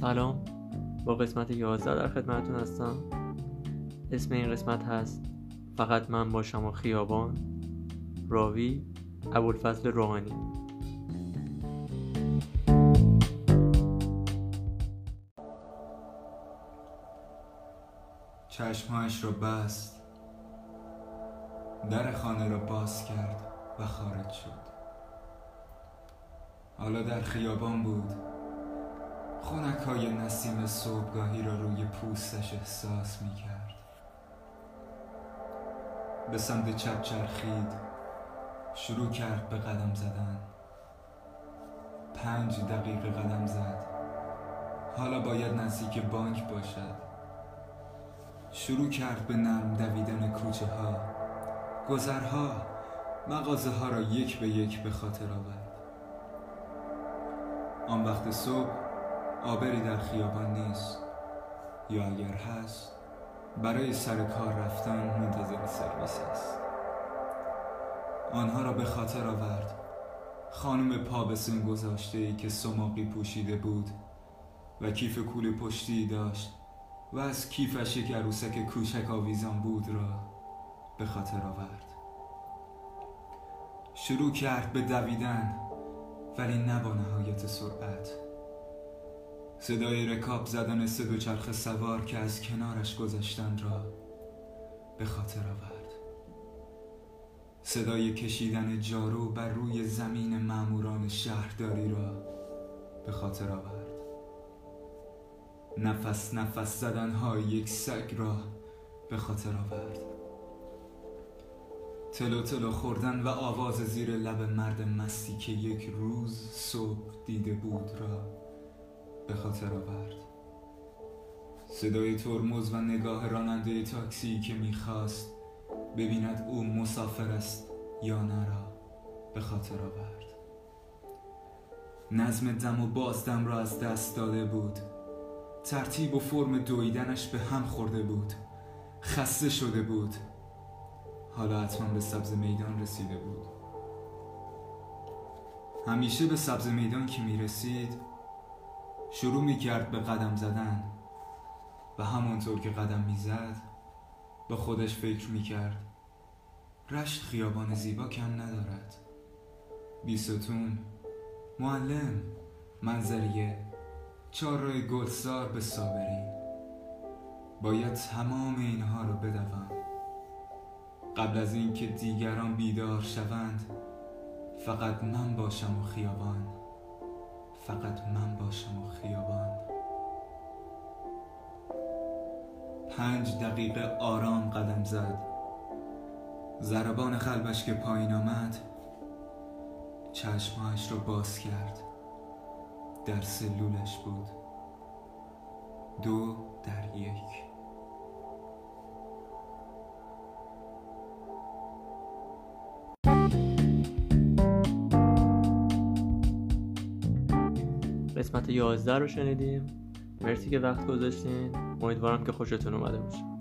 سلام. با قسمت 11 در خدمتتون هستم. اسم این قسمت هست فقط من باشم و خیابان راوی ابوالفضل روحانی. چشمهایش را بست. در خانه را باز کرد و خارج شد. حالا در خیابان بود. خونک های نسیم صبحگاهی را روی پوستش احساس می کرد به سمت چپ چرخید شروع کرد به قدم زدن. پنج دقیقه قدم زد. حالا باید نزدیک بانک باشد. شروع کرد به نرم دویدن کوچه ها گذرها مغازه ها را یک به یک به خاطر آورد. آن وقت صبح آبری در خیابان نیست. یا اگر هست برای سر کار رفتن منتظر سرویس است. آنها را به خاطر آورد. خانم پا به سن گذاشته ای که سماقی پوشیده بود و کیف کول پشتی داشت و از کیفش یک عروسک کوچک آویزان بود را به خاطر آورد. شروع کرد به دویدن ولی نه با نهایت سرعت. صدای رکاب زدن سه دوچرخه سوار که از کنارش گذشتن را به خاطر آورد. صدای کشیدن جارو بر روی زمین ماموران شهرداری را به خاطر آورد. نفس نفس زدن های یک سگ را به خاطر آورد. تلو تلو خوردن و آواز زیر لب مرد مستی که یک روز صبح دیده بود را به خاطر آورد. صدای ترمز و نگاه راننده تاکسی که می‌خواست ببیند او مسافر است یا نه را به خاطر آورد. نظم دم و بازدم را از دست داده بود. ترتیب و فرم دویدنش به هم خورده بود. خسته شده بود. حالا حتما به سبز میدان رسیده بود. همیشه به سبز میدان که می رسید شروع می کرد به قدم زدن. و همانطور که قدم می زد با خودش فکر می کرد رشت خیابان زیبا کم ندارد. بیستون معلم منظریه چهارراه گلسار به باید تمام اینها رو بدوم. قبل از اینکه دیگران بیدار شوند فقط من باشم و خیابان. فقط من باشم و خیابان. پنج دقیقه آرام قدم زد. ضربان قلبش که پایین آمد چشمهایش رو باز کرد. در سلولش بود. دو در قسمت 11 رو شنیدیم. مرسی که وقت گذاشتین. امیدوارم که خوشتون اومده باشه.